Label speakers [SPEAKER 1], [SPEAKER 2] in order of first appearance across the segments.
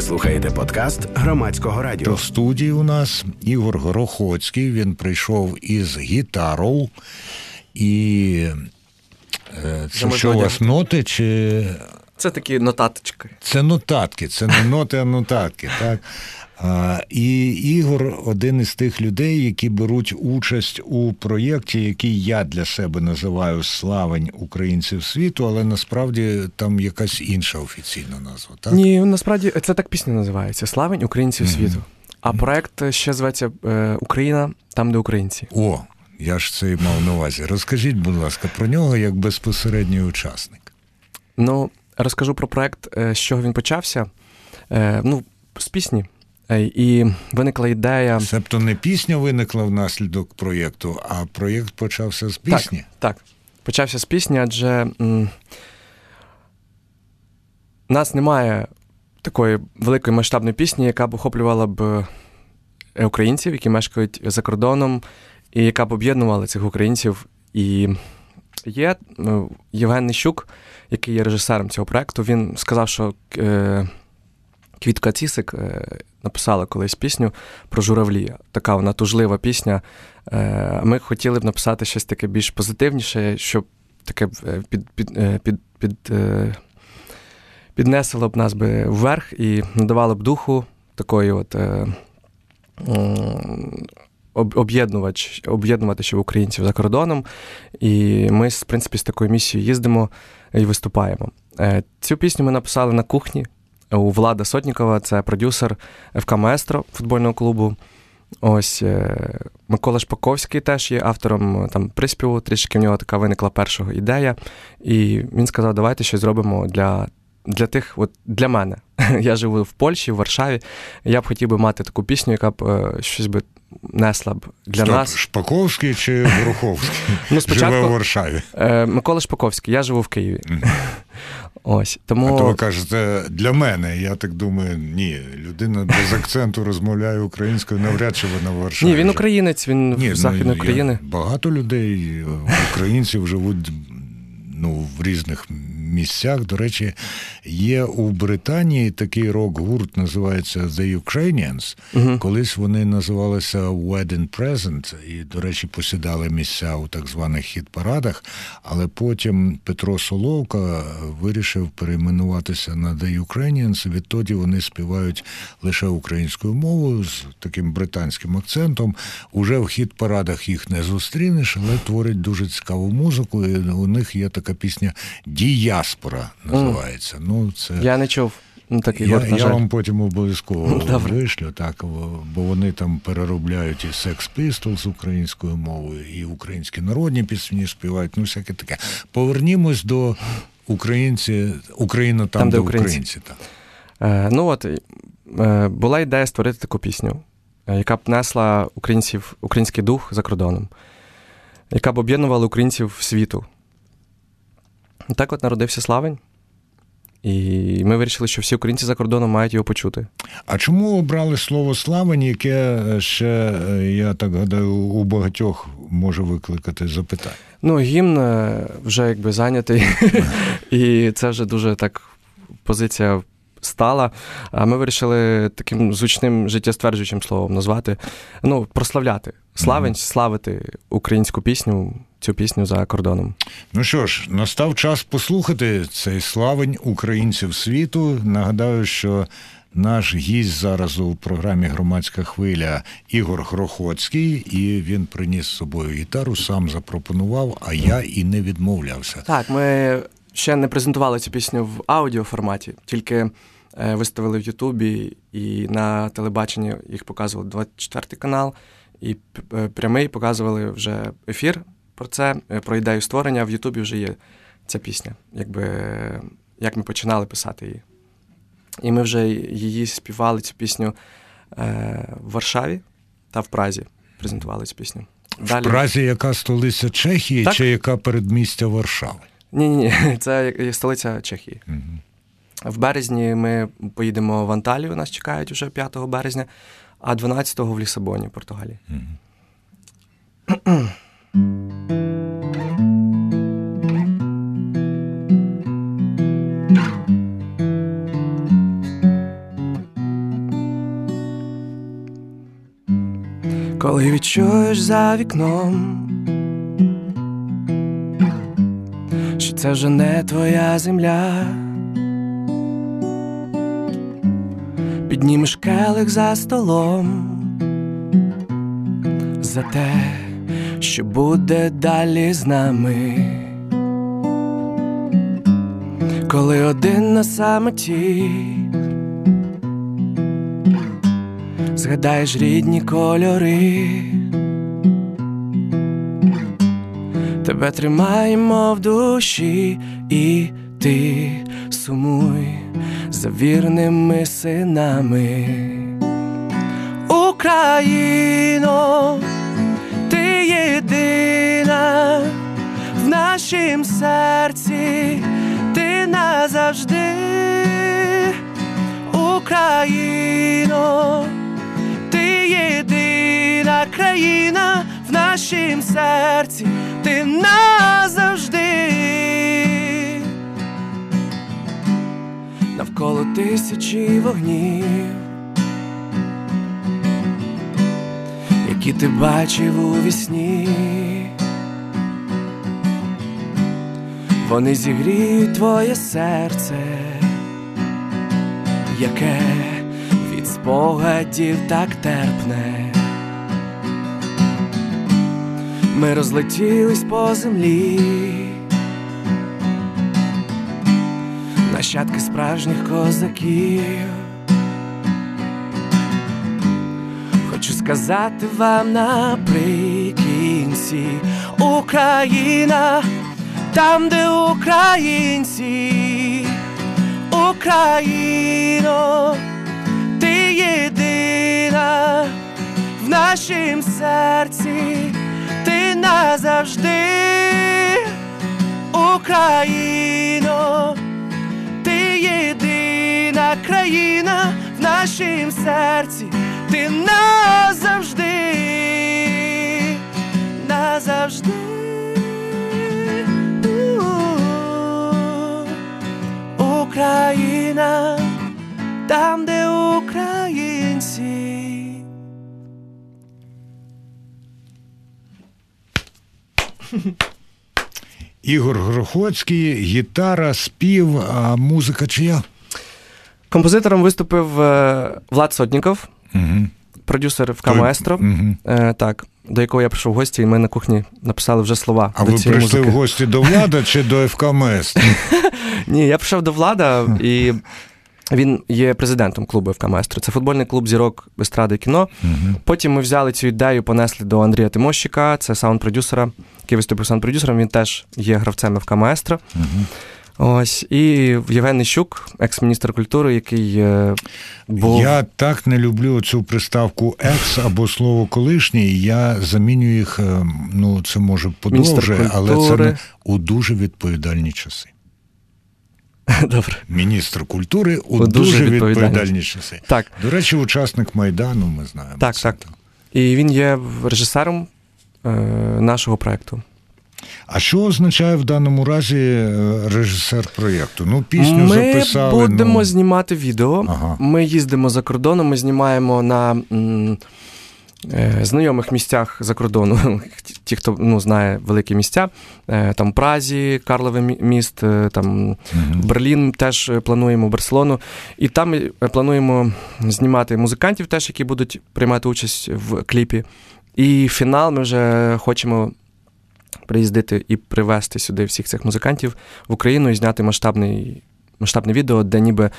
[SPEAKER 1] Ви слухаєте подкаст громадського радіо.
[SPEAKER 2] До студії у нас Ігор Горохоцький. Він прийшов із гітарою. І е, це що у вас ноти? чи...
[SPEAKER 3] Це такі нотаточки.
[SPEAKER 2] Це нотатки, це не ноти, а нотатки. так? А, І Ігор один із тих людей, які беруть участь у проєкті, який я для себе називаю Славень українців світу, але насправді там якась інша офіційна назва. так?
[SPEAKER 3] Ні, насправді це так пісня називається Славень українців mm-hmm. світу. А проект ще зветься е, Україна там, де українці.
[SPEAKER 2] О, я ж це і мав на увазі. Розкажіть, будь ласка, про нього як безпосередній учасник.
[SPEAKER 3] Ну, розкажу про проект, е, з чого він почався. Е, ну, з пісні. Е, і виникла ідея.
[SPEAKER 2] Себто не пісня виникла внаслідок проєкту, а проєкт почався з пісні.
[SPEAKER 3] Так, так. почався з пісні, адже м- нас немає такої великої масштабної пісні, яка б охоплювала б українців, які мешкають за кордоном, і яка б об'єднувала цих українців. І є Євген Нищук, який є режисером цього проєкту, він сказав, що. Е- Квітка Цісик е, написала колись пісню про журавлі. Така вона тужлива пісня. Е, ми хотіли б написати щось таке більш позитивніше, щоб таке під, під, під, під, піднесло б нас би вверх і надавало б духу такої от. Об'єднувач, об'єднувати українців за кордоном. І ми, в принципі, з такою місією їздимо і виступаємо. Цю пісню ми написали на кухні у Влада Сотнікова, це продюсер ФК Маестро футбольного клубу. Ось е, Микола Шпаковський теж є автором там приспіву. Трішки в нього така виникла перша ідея. І він сказав: давайте щось зробимо для для тих, от для мене. Я живу в Польщі, в Варшаві. Я б хотів би мати таку пісню, яка б е, щось би несла б для
[SPEAKER 2] Стоп,
[SPEAKER 3] нас.
[SPEAKER 2] Шпаковський чи Гороховський?
[SPEAKER 3] Ну, спочатку,
[SPEAKER 2] Живе в Варшаві.
[SPEAKER 3] Е, Микола Шпаковський, я живу в Києві. Ось, тому...
[SPEAKER 2] А то ви кажете, для мене, я так думаю, ні, людина без акценту розмовляє українською, навряд чи вона в Варшаві.
[SPEAKER 3] Ні, він українець, він
[SPEAKER 2] ні,
[SPEAKER 3] з Західної
[SPEAKER 2] ну,
[SPEAKER 3] України.
[SPEAKER 2] Багато людей, українців живуть ну, в різних місцях. До речі, є у Британії такий рок-гурт, називається The Ukrainians. uh Колись вони називалися Wedding Present і, до речі, посідали місця у так званих хіт-парадах. Але потім Петро Соловка вирішив перейменуватися на The Ukrainians. Відтоді вони співають лише українською мовою з таким британським акцентом. Уже в хіт-парадах їх не зустрінеш, але творять дуже цікаву музику. І У них є така пісня Дія. Діаспора називається. Mm. Ну, це...
[SPEAKER 3] Я не чув. Ну, такий
[SPEAKER 2] Я
[SPEAKER 3] гурт,
[SPEAKER 2] я вам потім обов'язково
[SPEAKER 3] Добре.
[SPEAKER 2] вишлю, так, бо вони там переробляють і Sex Pistols українською мовою, і українські народні пісні співають, ну всяке таке. Повернімось до українці, Україна там, там де, де українці. українці так.
[SPEAKER 3] Е, ну от е, була ідея створити таку пісню, е, яка б несла українців, український дух за кордоном, яка б об'єднувала українців світу. Так от народився Славень. І ми вирішили, що всі українці за кордоном мають його почути.
[SPEAKER 2] А чому обрали слово славень, яке ще, я так гадаю, у багатьох може викликати запитання?
[SPEAKER 3] Ну, гімн е, вже якби зайнятий, і це вже дуже так позиція стала. А ми вирішили таким звучним життєстверджуючим словом назвати, ну, прославляти. Славень, славити українську пісню цю пісню за кордоном.
[SPEAKER 2] Ну що ж, настав час послухати цей славень українців світу. Нагадаю, що наш гість зараз у програмі Громадська хвиля Ігор Грохоцький, і він приніс з собою гітару, сам запропонував, а я і не відмовлявся.
[SPEAKER 3] Так, ми ще не презентували цю пісню в аудіоформаті, тільки. Е, виставили в Ютубі і на телебаченні їх показували 24 канал, і е, прямий показували вже ефір про це, е, про ідею створення. В Ютубі вже є ця пісня, якби як ми починали писати її. І ми вже її співали, цю пісню е, в Варшаві та в Празі. Презентували цю пісню.
[SPEAKER 2] Далі... В Празі яка столиця Чехії так? чи яка передмістя Варшави?
[SPEAKER 3] Ні, ні, це столиця Чехії. Угу. В березні ми поїдемо в Анталію, нас чекають вже 5 березня, а 12-го в Лісабоні, Португалії. Угу.
[SPEAKER 4] Коли відчуєш за вікном, що це вже не твоя земля, піднімеш келих за столом, за те що буде далі з нами, коли один на самоті. Згадаєш рідні кольори, тебе тримаємо в душі, і ти сумуй за вірними синами. Україно, єдина в нашім серці, ти назавжди, Україно, ти єдина країна в нашім серці, ти назавжди. Навколо тисячі вогнів. Ти бачив у вісні. Вони зігріють твоє серце, яке від спогадів так терпне. Ми розлетілись по землі, нащадки справжніх козаків. Сказати вам наприкінці. Україна, там, де українці, Україно, ти єдина в нашім серці, ти назавжди, Україно, ти єдина країна в нашім серці ти назавжди, назавжди. Україна, там, де українці.
[SPEAKER 2] Ігор Грохоцький, гітара, спів, а музика чия?
[SPEAKER 4] Композитором виступив е, Влад Сотніков.
[SPEAKER 2] Угу.
[SPEAKER 4] продюсер ФК Маестро,
[SPEAKER 2] Угу.
[SPEAKER 4] е, так, до якого я прийшов в гості, і ми на кухні написали вже слова.
[SPEAKER 2] А
[SPEAKER 4] до
[SPEAKER 2] ви
[SPEAKER 4] цієї
[SPEAKER 2] прийшли
[SPEAKER 4] музики.
[SPEAKER 2] в гості до влада чи до ФКМС?
[SPEAKER 4] Ні, я прийшов до влада, і він є президентом клубу ФК Маестро. Це футбольний клуб зірок естради кіно.
[SPEAKER 2] Угу.
[SPEAKER 4] Потім ми взяли цю ідею, понесли до Андрія Тимощика, це саунд-продюсера, який виступив саунд-продюсером. Він теж є гравцем ФК Маестро.
[SPEAKER 2] Угу.
[SPEAKER 4] Ось і Євген Нищук, екс-міністр культури, який е, був
[SPEAKER 2] Я так не люблю цю приставку екс або слово колишній. Я замінюю їх, е, ну це може подовже, але це не у дуже відповідальні часи.
[SPEAKER 4] добре.
[SPEAKER 2] Міністр культури у,
[SPEAKER 4] У дуже
[SPEAKER 2] дуже
[SPEAKER 4] відповідальні.
[SPEAKER 2] відповідальні часи.
[SPEAKER 4] Так,
[SPEAKER 2] До речі, учасник Майдану, ми знаємо.
[SPEAKER 4] Так,
[SPEAKER 2] це.
[SPEAKER 4] так. і він є режисером е, нашого проекту.
[SPEAKER 2] А що означає в даному разі е, режисер проєкту? Ну, пісню
[SPEAKER 4] ми
[SPEAKER 2] записали.
[SPEAKER 4] будемо
[SPEAKER 2] ну...
[SPEAKER 4] знімати відео.
[SPEAKER 2] Ага.
[SPEAKER 4] Ми їздимо за кордоном, ми знімаємо на м, е, знайомих місцях за кордону. Ті, хто ну, знає великі місця, е, там Празі, Карлове міст, е, там
[SPEAKER 2] Мгм.
[SPEAKER 4] Берлін теж е, плануємо, Барселону. І там е, плануємо знімати музикантів, теж, які будуть приймати участь в кліпі. І фінал ми вже хочемо приїздити і привезти сюди всіх цих музикантів в Україну і зняти масштабний. Масштабне відео, де ніби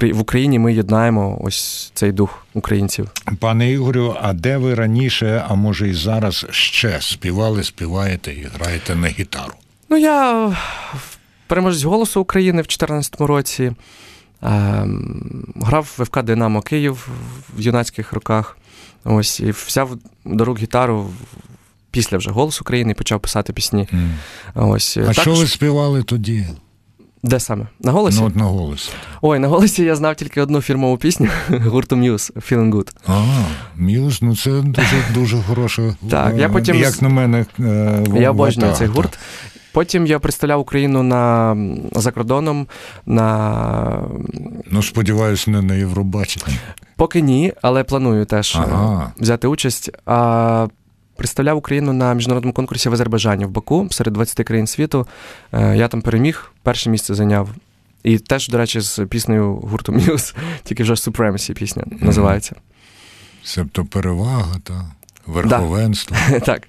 [SPEAKER 4] в Україні ми єднаємо ось цей дух українців.
[SPEAKER 2] Пане Ігорю, а де ви раніше, а може і зараз ще співали, співаєте і граєте на гітару?
[SPEAKER 4] Ну, я переможець голосу України в 2014 році. Ем, грав в ФК Динамо Київ в юнацьких роках. Ось і взяв до рук гітару після вже голос України почав писати пісні.
[SPEAKER 2] М.
[SPEAKER 4] Ось
[SPEAKER 2] А що ви співали тоді?
[SPEAKER 4] де саме? На голосі?
[SPEAKER 2] Ну, от на голос.
[SPEAKER 4] Ой, на голосі я знав тільки одну фірмову пісню гурту Muse Feeling Good.
[SPEAKER 2] А, М'юз, ну це дуже дуже хороша.
[SPEAKER 4] Так, я
[SPEAKER 2] е,
[SPEAKER 4] потім
[SPEAKER 2] як на мене, е,
[SPEAKER 4] Я обожнюю цей гурт. Потім я представляв Україну на, за кордоном на
[SPEAKER 2] Ну, сподіваюся, не на Євробаченні.
[SPEAKER 3] Поки ні, але планую теж
[SPEAKER 2] Ага.
[SPEAKER 3] взяти участь. А представляв Україну на міжнародному конкурсі в Азербайджані в Баку серед 20 країн світу. Е, Я там переміг, перше місце зайняв. І теж, до речі, з піснею гурту Muse, тільки вже Supremacy пісня називається.
[SPEAKER 2] Себто перевага та верховенство.
[SPEAKER 3] Так.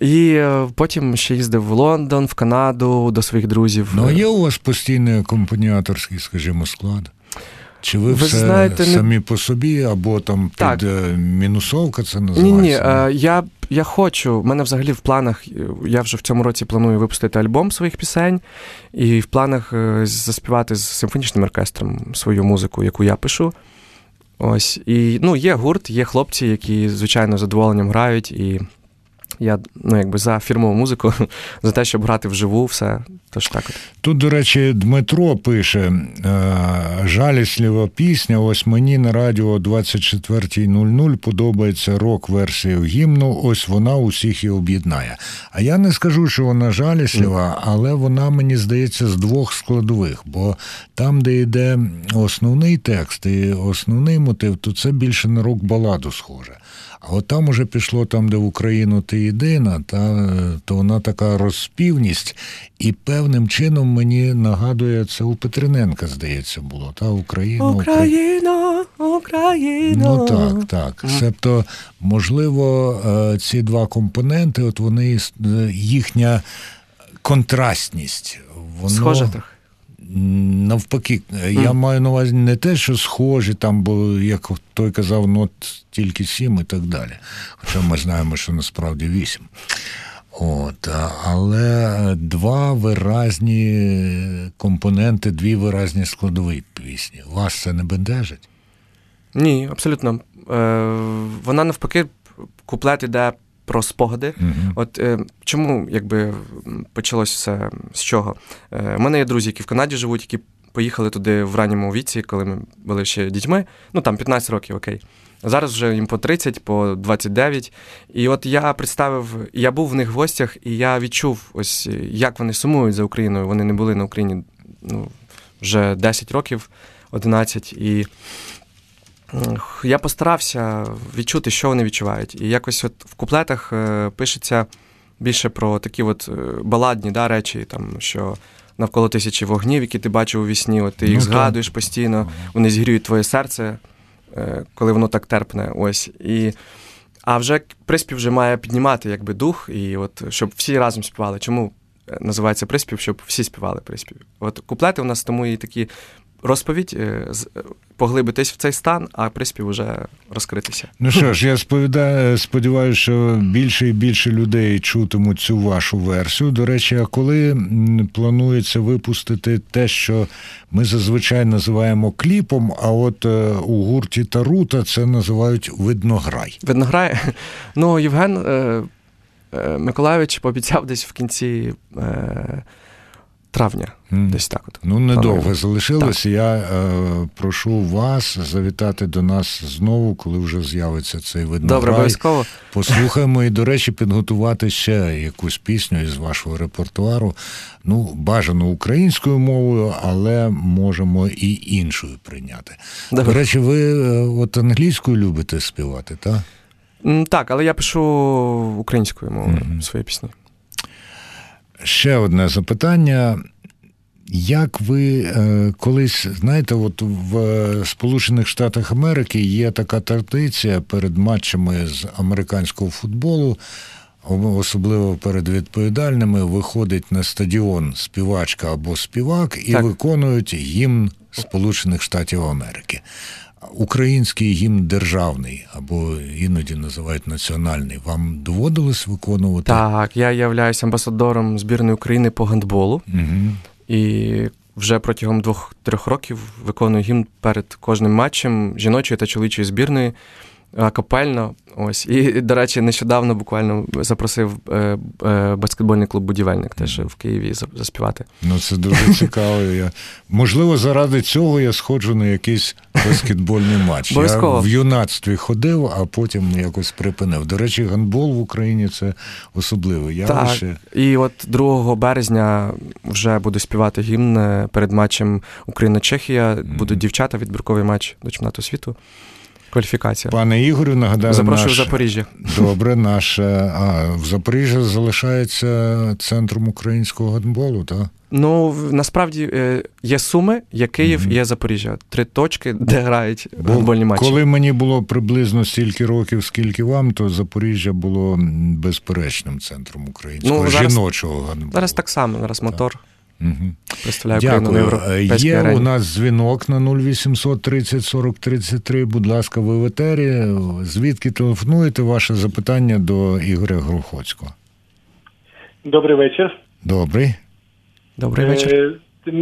[SPEAKER 3] І е, потім ще їздив в Лондон, в Канаду до своїх друзів.
[SPEAKER 2] Ну, а є у вас постійний акомпаніаторський, скажімо, склад? Чи ви,
[SPEAKER 3] Ви
[SPEAKER 2] все
[SPEAKER 3] знаєте, не-
[SPEAKER 2] самі по собі, або там
[SPEAKER 3] Так.
[SPEAKER 2] під е, мінусовка це називається?
[SPEAKER 3] ні, е, я, я хочу. В мене взагалі в планах. е, Я вже в цьому році планую випустити альбом своїх пісень, і в планах заспівати з симфонічним оркестром свою музику, яку я пишу. Ось. І ну, є гурт, є хлопці, які, звичайно, з задоволенням грають. І я ну, якби за фірмову музику, за те, щоб грати вживу, все. Тож так от.
[SPEAKER 2] Тут, до речі, Дмитро пише: е, жаліслива пісня. Ось мені на радіо о 24.00 подобається рок-версія гімну. Ось вона усіх і об'єднає. А я не скажу, що вона жаліслива, але вона мені здається з двох складових. Бо там, де йде основний текст і основний мотив, то це більше на рок-баладу схоже. А от там уже пішло там, де в Україну ти єдина, та, то вона така розспівність, і певним чином мені нагадує це у Петриненка, здається, було. Та Україна,
[SPEAKER 3] Україна, Україна.
[SPEAKER 2] Ну так, так. Себто, можливо, е, ці два компоненти, от вони е, їхня контрастність. Воно...
[SPEAKER 3] Схоже трохи.
[SPEAKER 2] Навпаки, я маю на увазі не те, що схожі, там, бо, як той казав, нот тільки сім і так далі. Хоча ми знаємо, що насправді вісім. От, але два виразні компоненти, дві виразні складові пісні. Вас це не бентежить?
[SPEAKER 3] Ні, абсолютно. Е, вона навпаки, куплет іде про спогади.
[SPEAKER 2] Угу.
[SPEAKER 3] От е, чому якби м, почалось все з чого? Е, у мене є друзі, які в Канаді живуть, які поїхали туди в ранньому віці, коли ми були ще дітьми. Ну там 15 років, окей. Зараз вже їм по 30, по 29. І от я представив, я був в них в гостях, і я відчув, ось як вони сумують за Україною. Вони не були на Україні ну, вже 10 років, 11. І я постарався відчути, що вони відчувають. І якось от в куплетах е, пишеться більше про такі от е, баладні да, речі, там, що навколо тисячі вогнів, які ти бачив у вісні, от ти їх
[SPEAKER 2] Ну, так.
[SPEAKER 3] згадуєш постійно, вони згріють твоє серце, е, коли воно так терпне. Ось. І, а вже приспів вже має піднімати якби, дух, і от, щоб всі разом співали. Чому називається приспів, щоб всі співали приспів? От куплети у нас тому і такі розповідь, е, е, поглибитись в цей стан, а приспів уже розкритися.
[SPEAKER 2] Ну що ж, я сповідаю, сподіваюся, що більше і більше людей чутимуть цю вашу версію. До речі, а коли планується випустити те, що ми зазвичай називаємо кліпом, а от е, у гурті Тарута це називають виднограй.
[SPEAKER 3] Видно, грає. Ну, Євген Миколайович пообіцяв десь в кінці е, травня,
[SPEAKER 2] М.
[SPEAKER 3] десь так от.
[SPEAKER 2] Ну, недовго залишилось. Я е, прошу вас завітати до нас знову, коли вже з'явиться цей виднограй.
[SPEAKER 3] Добре, обов'язково.
[SPEAKER 2] Послухаємо і, до речі, підготувати ще якусь пісню із вашого репертуару. Ну, бажано українською мовою, але можемо і іншою прийняти.
[SPEAKER 3] Добре.
[SPEAKER 2] До речі, ви е, от англійською любите співати, так?
[SPEAKER 3] Так, але я пишу українською мовою
[SPEAKER 2] Мгм.
[SPEAKER 3] свої пісні.
[SPEAKER 2] Ще одне запитання. Як ви е, колись знаєте, от в е, Сполучених Штатах Америки є така традиція перед матчами з американського футболу, особливо перед відповідальними, виходить на стадіон співачка або співак і
[SPEAKER 3] Так.
[SPEAKER 2] виконують гімн Сполучених Штатів Америки. Український гімн державний або іноді називають національний. Вам доводилось виконувати?
[SPEAKER 3] Так, я являюсь амбасадором збірної України по гандболу
[SPEAKER 2] Угу.
[SPEAKER 3] і вже протягом двох-трьох років виконую гімн перед кожним матчем жіночої та чоловічої збірної. А, Капельно, ось. І, до речі, нещодавно буквально запросив е, е, баскетбольний клуб Будівельник теж в Києві заспівати.
[SPEAKER 2] Ну, це дуже цікаво. Я... Можливо, заради цього я сходжу на якийсь баскетбольний матч. Я в юнацтві ходив, а потім якось припинив. До речі, гандбол в Україні це особливе явище.
[SPEAKER 3] І от 2 березня вже буду співати гімн е, перед матчем Україна-Чехія. Будуть дівчата, відбірковий матч до чемпіонату світу. Кваліфікація.
[SPEAKER 2] Пане Ігорю, нагадаю,
[SPEAKER 3] Запрошую
[SPEAKER 2] наш...
[SPEAKER 3] в Запоріжжя.
[SPEAKER 2] Добре, наше. А в Запоріжжя залишається центром українського гандболу, так?
[SPEAKER 3] Ну, насправді е, є Суми, є Київ,
[SPEAKER 2] Мгм.
[SPEAKER 3] є Запоріжжя. Три точки, де грають
[SPEAKER 2] Бо
[SPEAKER 3] футбольні матчі.
[SPEAKER 2] Коли мені було приблизно стільки років, скільки вам, то Запоріжжя було безперечним центром українського
[SPEAKER 3] Ну, зараз-
[SPEAKER 2] жіночого гандболу.
[SPEAKER 3] Зараз так само, зараз мотор Україну на
[SPEAKER 2] Дякую. Е, Є
[SPEAKER 3] арені.
[SPEAKER 2] у нас дзвінок на 0800 30 40 33. Будь ласка, ви в етері. Звідки телефонуєте? Ваше запитання до Ігоря Грухоцького.
[SPEAKER 5] Добрий вечір.
[SPEAKER 2] Добрий.
[SPEAKER 3] Добрий вечір.
[SPEAKER 5] Е,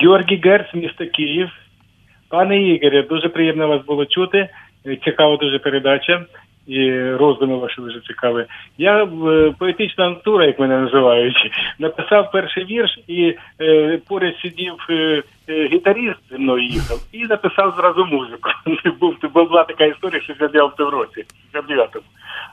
[SPEAKER 5] Георгій Герц, місто Київ. Пане Ігорі, дуже приємно вас було чути. Е, Цікава дуже передача. І роздуми ваші дуже цікаві. Я е, поетична натура, як мене називають, написав перший вірш і е, поряд сидів е, е, гітаріст зі мною їхав і написав зразу музику. Був, була така історія, що в році, в 69-му.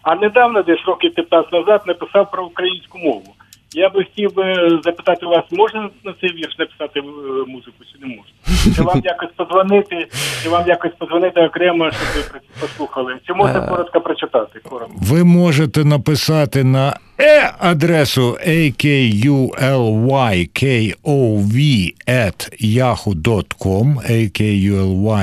[SPEAKER 5] А недавно, десь років 15 назад, написав про українську мову. Я би хотів би запитати вас, можна на цей вірш написати е, музику чи не можна? Чи вам якось подзвонити, чи вам якось подзвонити окремо, щоб ви послухали? Чи можна
[SPEAKER 3] Е.
[SPEAKER 5] коротко прочитати? Коротко.
[SPEAKER 2] Ви можете написати на е адресу akullykov at yahoo.com akullykov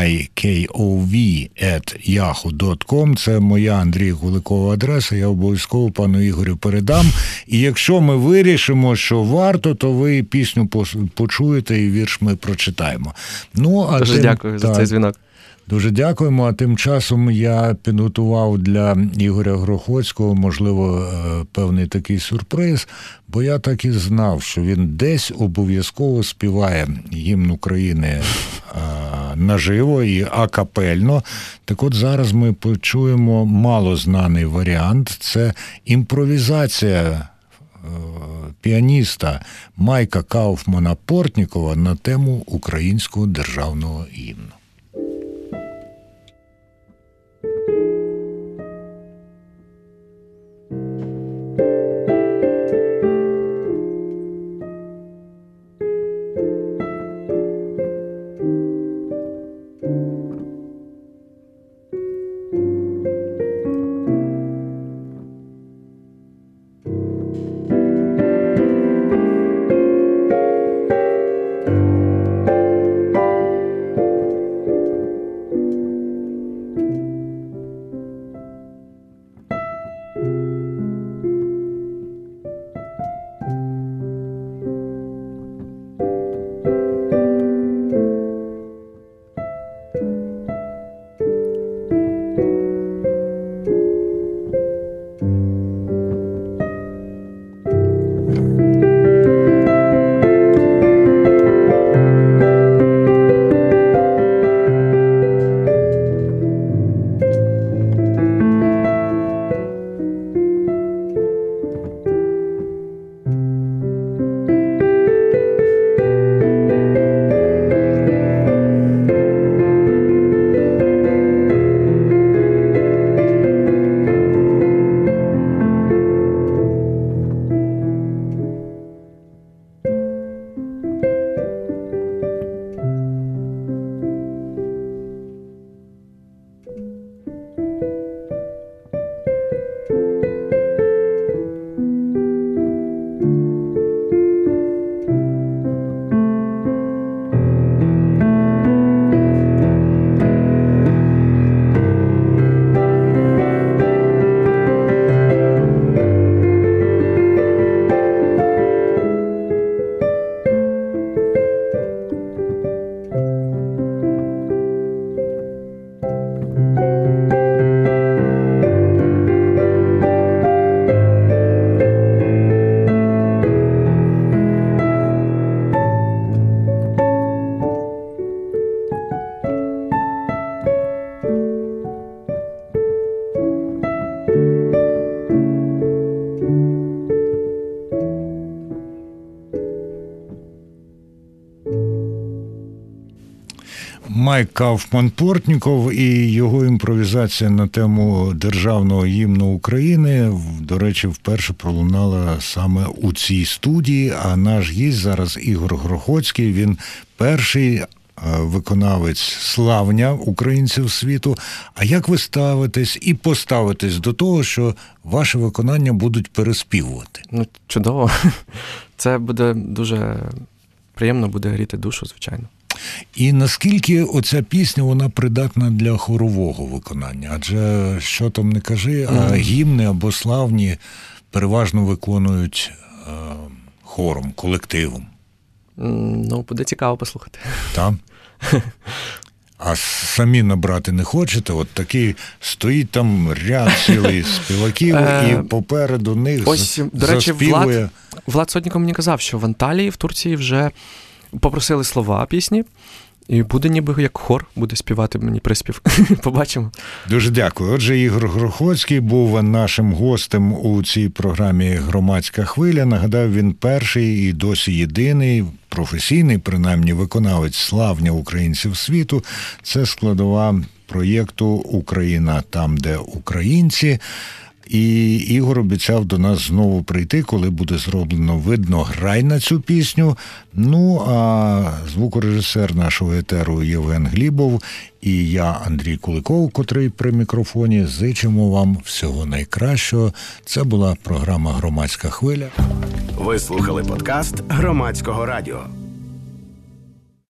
[SPEAKER 2] at yahoo.com Це моя Андрій Куликова адреса. Я обов'язково пану Ігорю передам. І якщо ми вирішимо, що варто, то ви пісню почуєте і вірш ми прочитаємо. Ну, а
[SPEAKER 3] Дуже
[SPEAKER 2] тим-
[SPEAKER 3] дякую за цей дзвінок.
[SPEAKER 2] Дуже дякуємо. А тим часом я підготував для Ігоря Грохоцького, можливо, е, певний такий сюрприз, бо я так і знав, що він десь обов'язково співає гімн України е, наживо і акапельно. Так от зараз ми почуємо малознаний варіант. Це імпровізація е, піаніста Майка Кауфмана Портнікова на тему українського державного гімну. Майк Кауфман Портніков і його імпровізація на тему державного гімну України, до речі, вперше пролунала саме у цій студії. А наш гість зараз Ігор Грохоцький. Він перший виконавець славня українців світу. А як ви ставитесь і поставитесь до того, що ваше виконання будуть переспівувати?
[SPEAKER 3] Ну, чудово. Це буде дуже приємно, буде гріти душу, звичайно.
[SPEAKER 2] І наскільки оця пісня вона придатна для хорового виконання? Адже що там не кажи, а гімни або славні переважно виконують е, хором, колективом.
[SPEAKER 3] Ну, буде цікаво послухати.
[SPEAKER 2] Там? А самі набрати не хочете? От такий стоїть там ряд цілий співаків,
[SPEAKER 3] Е,
[SPEAKER 2] і попереду них
[SPEAKER 3] Ось, до речі,
[SPEAKER 2] заспівує.
[SPEAKER 3] Влад, Влад Сотніков мені казав, що в Анталії, в Турції вже попросили слова пісні, і буде ніби як хор, буде співати мені приспів. Побачимо.
[SPEAKER 2] Дуже дякую. Отже, Ігор Грохоцький був нашим гостем у цій програмі Громадська хвиля. Нагадаю, він перший і досі єдиний професійний, принаймні, виконавець славня українців світу. Це складова проєкту Україна там, де українці. І Ігор обіцяв до нас знову прийти, коли буде зроблено видно грай на цю пісню. Ну а звукорежисер нашого етеру Євген Глібов і я, Андрій Куликов, котрий при мікрофоні, зичимо вам всього найкращого. Це була програма Громадська хвиля.
[SPEAKER 1] Ви слухали подкаст громадського радіо.